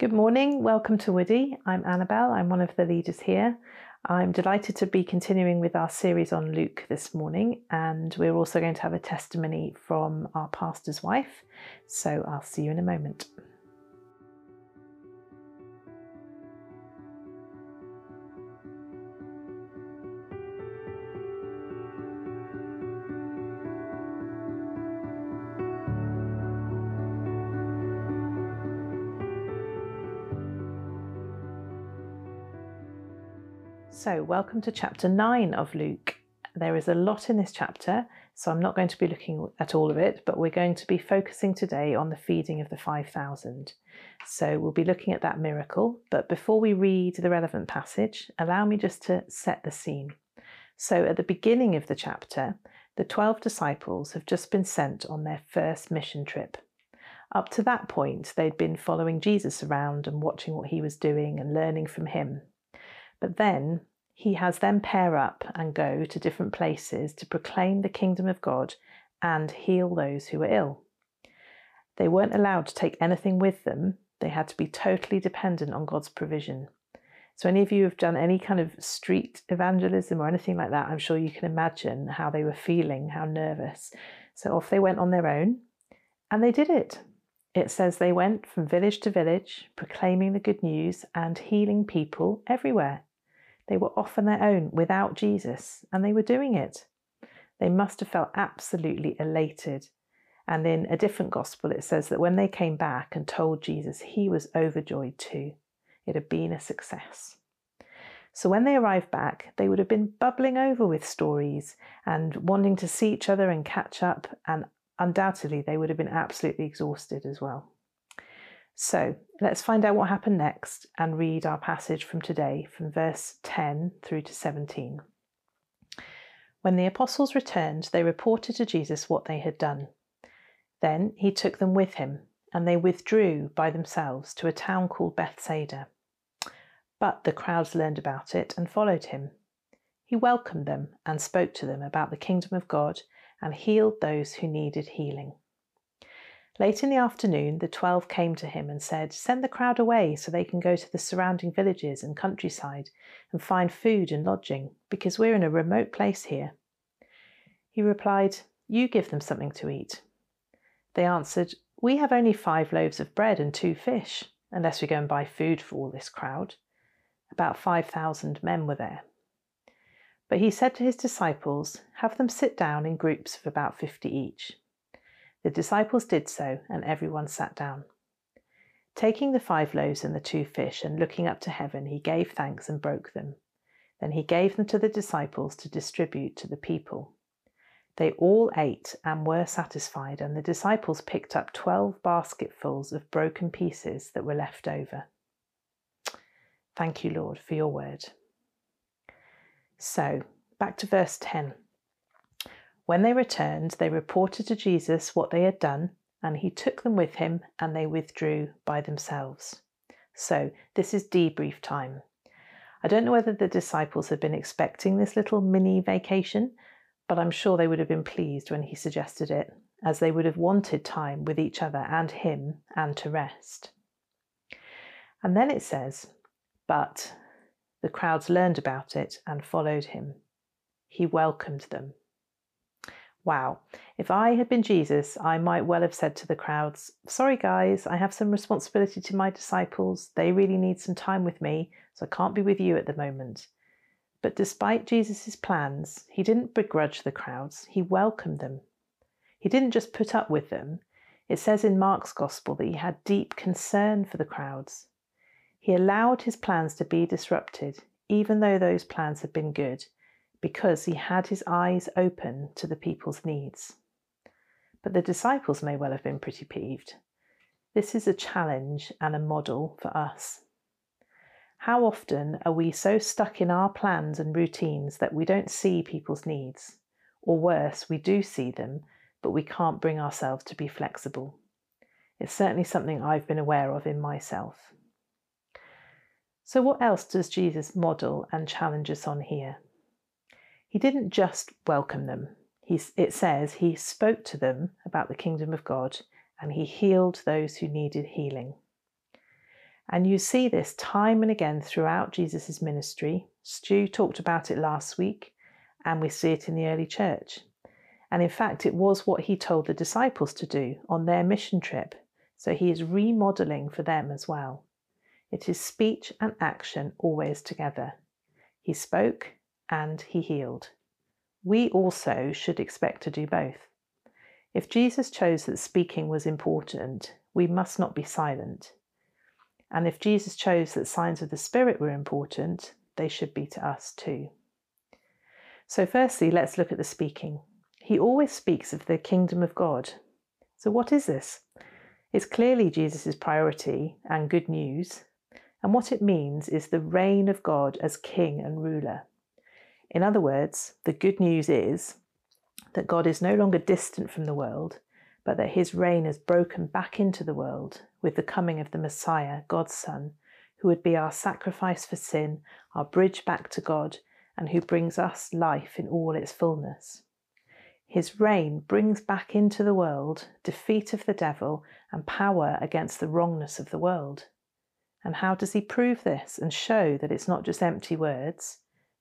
Good morning. Welcome to Woody. I'm Annabelle. I'm one of the leaders here. I'm delighted to be continuing with our series on Luke this morning, and we're also going to have a testimony from our pastor's wife. So I'll see you in a moment. So, welcome to chapter 9 of Luke. There is a lot in this chapter, so I'm not going to be looking at all of it, but we're going to be focusing today on the feeding of the 5,000. So, we'll be looking at that miracle, but before we read the relevant passage, allow me just to set the scene. So, at the beginning of the chapter, the 12 disciples have just been sent on their first mission trip. Up to that point, they'd been following Jesus around and watching what he was doing and learning from him. But then he has them pair up and go to different places to proclaim the kingdom of God and heal those who were ill. They weren't allowed to take anything with them, they had to be totally dependent on God's provision. So, any of you have done any kind of street evangelism or anything like that, I'm sure you can imagine how they were feeling, how nervous. So, off they went on their own, and they did it. It says they went from village to village, proclaiming the good news and healing people everywhere. They were off on their own without Jesus, and they were doing it. They must have felt absolutely elated. And in a different gospel, it says that when they came back and told Jesus, he was overjoyed too. It had been a success. So when they arrived back, they would have been bubbling over with stories and wanting to see each other and catch up, and undoubtedly they would have been absolutely exhausted as well. So let's find out what happened next and read our passage from today from verse 10 through to 17. When the apostles returned, they reported to Jesus what they had done. Then he took them with him, and they withdrew by themselves to a town called Bethsaida. But the crowds learned about it and followed him. He welcomed them and spoke to them about the kingdom of God and healed those who needed healing. Late in the afternoon, the twelve came to him and said, Send the crowd away so they can go to the surrounding villages and countryside and find food and lodging, because we're in a remote place here. He replied, You give them something to eat. They answered, We have only five loaves of bread and two fish, unless we go and buy food for all this crowd. About 5,000 men were there. But he said to his disciples, Have them sit down in groups of about 50 each. The disciples did so, and everyone sat down. Taking the five loaves and the two fish, and looking up to heaven, he gave thanks and broke them. Then he gave them to the disciples to distribute to the people. They all ate and were satisfied, and the disciples picked up twelve basketfuls of broken pieces that were left over. Thank you, Lord, for your word. So, back to verse 10. When they returned, they reported to Jesus what they had done, and he took them with him, and they withdrew by themselves. So, this is debrief time. I don't know whether the disciples had been expecting this little mini vacation, but I'm sure they would have been pleased when he suggested it, as they would have wanted time with each other and him and to rest. And then it says, But the crowds learned about it and followed him. He welcomed them. Wow, if I had been Jesus, I might well have said to the crowds, Sorry, guys, I have some responsibility to my disciples. They really need some time with me, so I can't be with you at the moment. But despite Jesus' plans, he didn't begrudge the crowds, he welcomed them. He didn't just put up with them. It says in Mark's Gospel that he had deep concern for the crowds. He allowed his plans to be disrupted, even though those plans had been good, because he had his eyes open to the people's needs. But the disciples may well have been pretty peeved. This is a challenge and a model for us. How often are we so stuck in our plans and routines that we don't see people's needs? Or worse, we do see them, but we can't bring ourselves to be flexible. It's certainly something I've been aware of in myself. So, what else does Jesus model and challenge us on here? He didn't just welcome them. He, it says he spoke to them about the kingdom of God and he healed those who needed healing. And you see this time and again throughout Jesus' ministry. Stu talked about it last week, and we see it in the early church. And in fact, it was what he told the disciples to do on their mission trip. So he is remodeling for them as well. It is speech and action always together. He spoke and he healed. We also should expect to do both. If Jesus chose that speaking was important, we must not be silent. And if Jesus chose that signs of the Spirit were important, they should be to us too. So, firstly, let's look at the speaking. He always speaks of the kingdom of God. So, what is this? It's clearly Jesus' priority and good news, and what it means is the reign of God as king and ruler. In other words, the good news is that God is no longer distant from the world, but that his reign has broken back into the world with the coming of the Messiah, God's Son, who would be our sacrifice for sin, our bridge back to God, and who brings us life in all its fullness. His reign brings back into the world defeat of the devil and power against the wrongness of the world. And how does he prove this and show that it's not just empty words?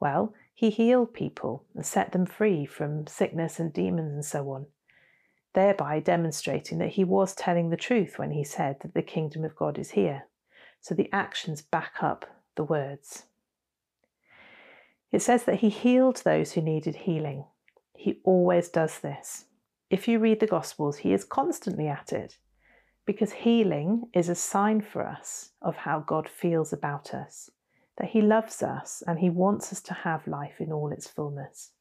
Well, he healed people and set them free from sickness and demons and so on thereby demonstrating that he was telling the truth when he said that the kingdom of God is here. So the actions back up the words. It says that he healed those who needed healing. He always does this. If you read the Gospels, he is constantly at it because healing is a sign for us of how God feels about us, that he loves us and he wants us to have life in all its fullness.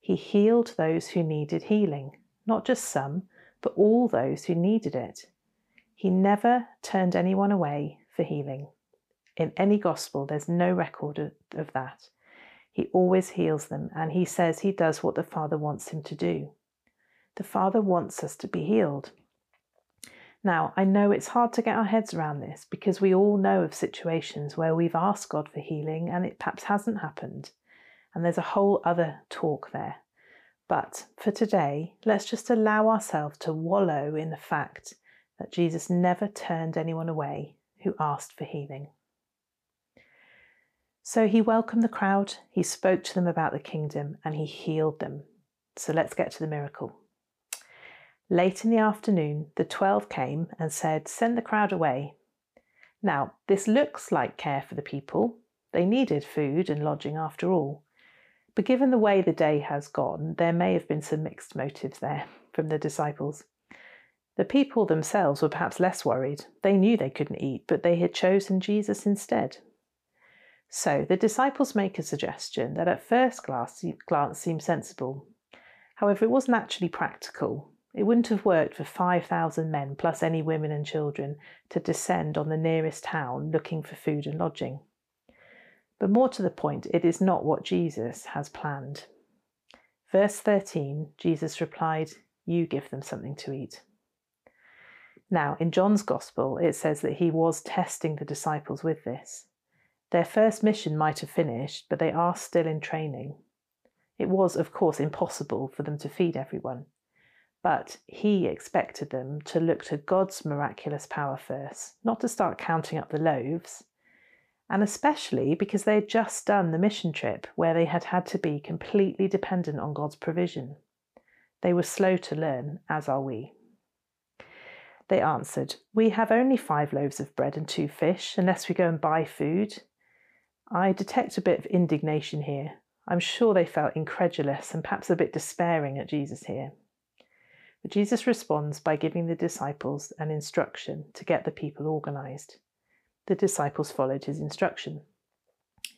He healed those who needed healing not just some, but all those who needed it. He never turned anyone away for healing. In any gospel, there's no record of, that. He always heals them, and he says he does what the Father wants him to do. The Father wants us to be healed. Now, I know it's hard to get our heads around this because we all know of situations where we've asked God for healing and it perhaps hasn't happened. And there's a whole other talk there. But for today, let's just allow ourselves to wallow in the fact that Jesus never turned anyone away who asked for healing. So he welcomed the crowd, he spoke to them about the kingdom, and he healed them. So let's get to the miracle. Late in the afternoon, the twelve came and said, Send the crowd away. Now, this looks like care for the people. They needed food and lodging after all. But given the way the day has gone, there may have been some mixed motives there from the disciples. The people themselves were perhaps less worried. They knew they couldn't eat, but they had chosen Jesus instead. So the disciples make a suggestion that at first glance, seems sensible. However, it wasn't actually practical. It wouldn't have worked for 5,000 men plus any women and children to descend on the nearest town looking for food and lodging. But more to the point, it is not what Jesus has planned. Verse 13, Jesus replied, You give them something to eat. Now, in John's Gospel, it says that he was testing the disciples with this. Their first mission might have finished, but they are still in training. It was, of course, impossible for them to feed everyone, but he expected them to look to God's miraculous power first, not to start counting up the loaves, and especially because they had just done the mission trip where they had had to be completely dependent on God's provision. They were slow to learn, as are we. They answered, We have only five loaves of bread and two fish, unless we go and buy food. I detect a bit of indignation here. I'm sure they felt incredulous and perhaps a bit despairing at Jesus here. But Jesus responds by giving the disciples an instruction to get the people organised. The disciples followed his instruction.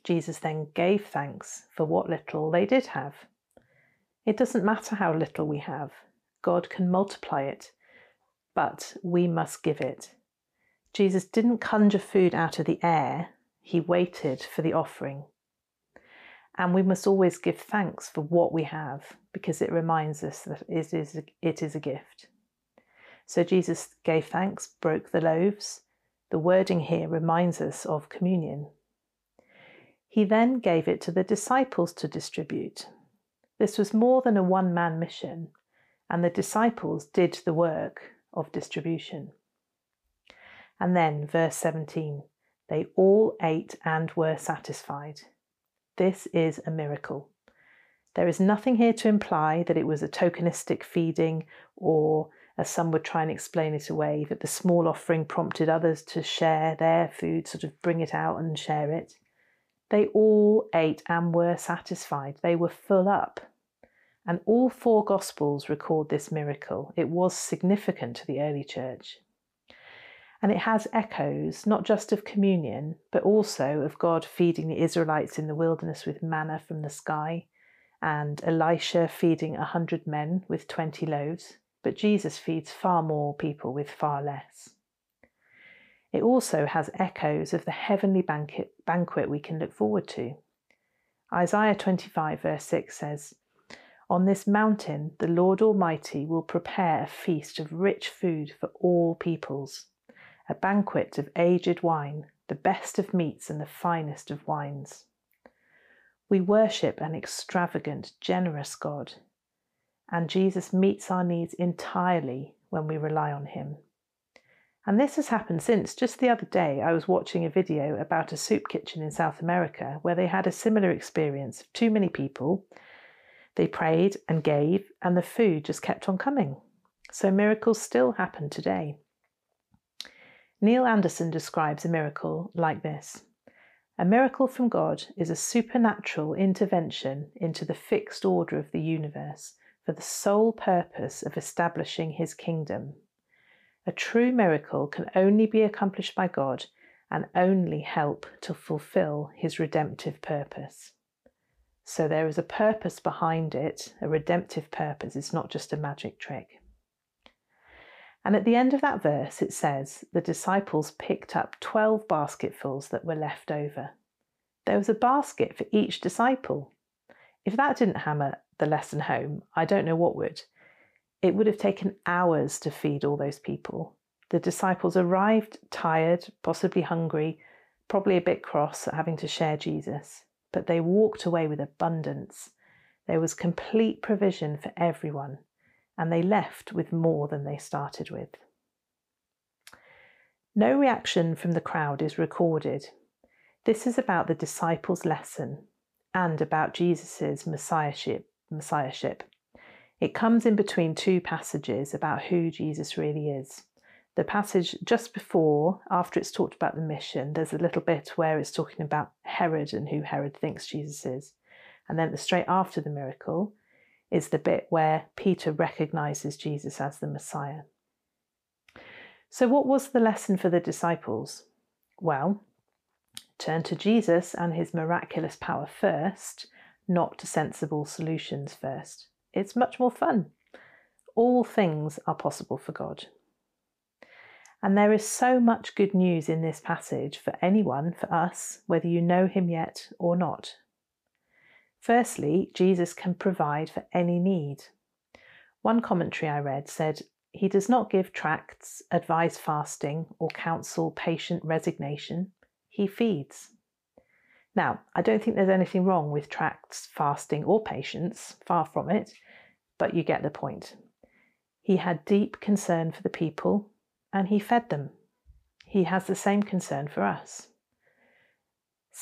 Jesus then gave thanks for what little they did have. It doesn't matter how little we have, God can multiply it, but we must give it. Jesus didn't conjure food out of the air, he waited for the offering. And we must always give thanks for what we have because it reminds us that it is, it is a gift. So Jesus gave thanks, broke the loaves, the wording here reminds us of communion. He then gave it to the disciples to distribute. This was more than a one man mission, and the disciples did the work of distribution. And then, verse 17, they all ate and were satisfied. This is a miracle. There is nothing here to imply that it was a tokenistic feeding or, as some would try and explain it away, that the small offering prompted others to share their food, sort of bring it out and share it. They all ate and were satisfied. They were full up. And all four Gospels record this miracle. It was significant to the early church. And it has echoes, not just of communion, but also of God feeding the Israelites in the wilderness with manna from the sky, and Elisha feeding a hundred men with twenty loaves. But Jesus feeds far more people with far less. It also has echoes of the heavenly banquet, banquet we can look forward to. Isaiah 25, verse 6 says, On this mountain the Lord Almighty will prepare a feast of rich food for all peoples, a banquet of aged wine, the best of meats and the finest of wines. We worship an extravagant, generous God, and Jesus meets our needs entirely when we rely on Him. And this has happened since just the other day I was watching a video about a soup kitchen in South America where they had a similar experience of too many people. They prayed and gave, and the food just kept on coming. So miracles still happen today. Neil Anderson describes a miracle like this A miracle from God is a supernatural intervention into the fixed order of the universe for the sole purpose of establishing his kingdom a true miracle can only be accomplished by God and only help to fulfill his redemptive purpose. So there is a purpose behind it, a redemptive purpose. It's not just a magic trick. And at the end of that verse, it says the disciples picked up 12 basketfuls that were left over. There was a basket for each disciple. If that didn't hammer the lesson home, I don't know what would. It would have taken hours to feed all those people. The disciples arrived tired, possibly hungry, probably a bit cross at having to share Jesus, but they walked away with abundance. There was complete provision for everyone, and they left with more than they started with. No reaction from the crowd is recorded. This is about the disciples' lesson and about Jesus' messiahship, messiahship. It comes in between two passages about who Jesus really is. The passage just before, after it's talked about the mission, there's a little bit where it's talking about Herod and who Herod thinks Jesus is. And then the straight after the miracle is the bit where Peter recognizes Jesus as the Messiah. So, what was the lesson for the disciples? Well, turn to Jesus and his miraculous power first, not to sensible solutions first. It's much more fun. All things are possible for God. And there is so much good news in this passage for anyone, for us, whether you know him yet or not. Firstly, Jesus can provide for any need. One commentary I read said, He does not give tracts, advise fasting, or counsel patient resignation. He feeds. Now, I don't think there's anything wrong with tracts, fasting, or patience, far from it, but you get the point. He had deep concern for the people and he fed them. He has the same concern for us.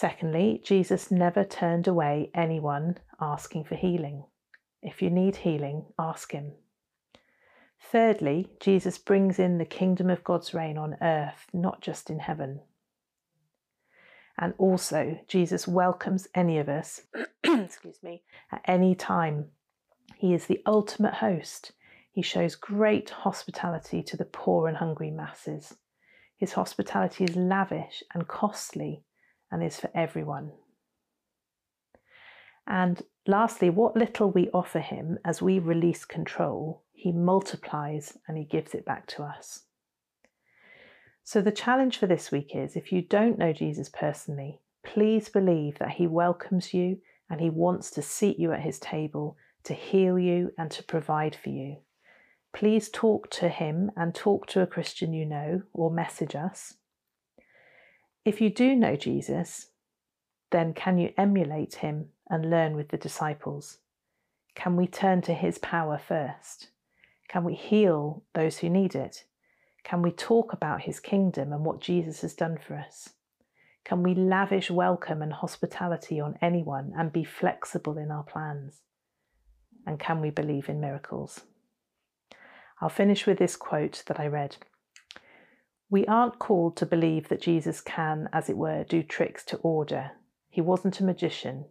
Secondly, Jesus never turned away anyone asking for healing. If you need healing, ask him. Thirdly, Jesus brings in the kingdom of God's reign on earth, not just in heaven. And also, Jesus welcomes any of us, excuse me, at any time. He is the ultimate host. He shows great hospitality to the poor and hungry masses. His hospitality is lavish and costly and is for everyone. And lastly, what little we offer him as we release control, he multiplies and he gives it back to us. So, the challenge for this week is if you don't know Jesus personally, please believe that He welcomes you and He wants to seat you at His table to heal you and to provide for you. Please talk to Him and talk to a Christian you know or message us. If you do know Jesus, then can you emulate Him and learn with the disciples? Can we turn to His power first? Can we heal those who need it? Can we talk about his kingdom and what Jesus has done for us? Can we lavish welcome and hospitality on anyone and be flexible in our plans? And can we believe in miracles? I'll finish with this quote that I read. We aren't called to believe that Jesus can, as it were, do tricks to order. He wasn't a magician.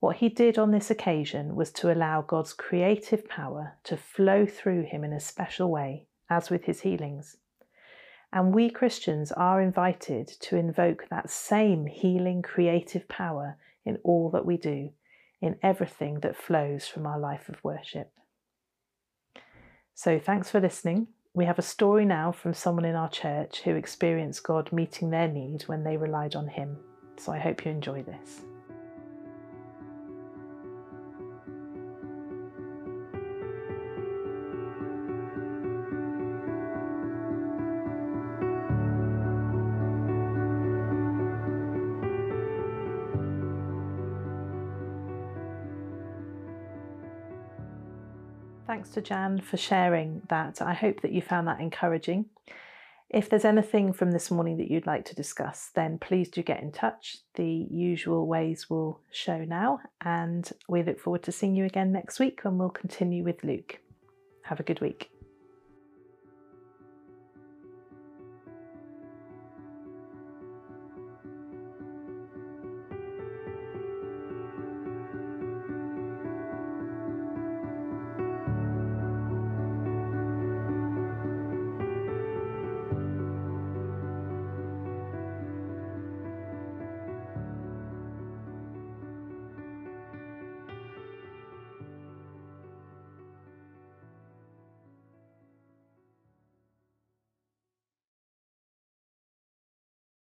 What he did on this occasion was to allow God's creative power to flow through him in a special way, as with his healings. And we Christians are invited to invoke that same healing creative power in all that we do, in everything that flows from our life of worship. So, thanks for listening. We have a story now from someone in our church who experienced God meeting their need when they relied on Him. So, I hope you enjoy this. Thanks to Jan for sharing that. I hope that you found that encouraging. If there's anything from this morning that you'd like to discuss, then please do get in touch. The usual ways will show now, and we look forward to seeing you again next week when we'll continue with Luke. Have a good week.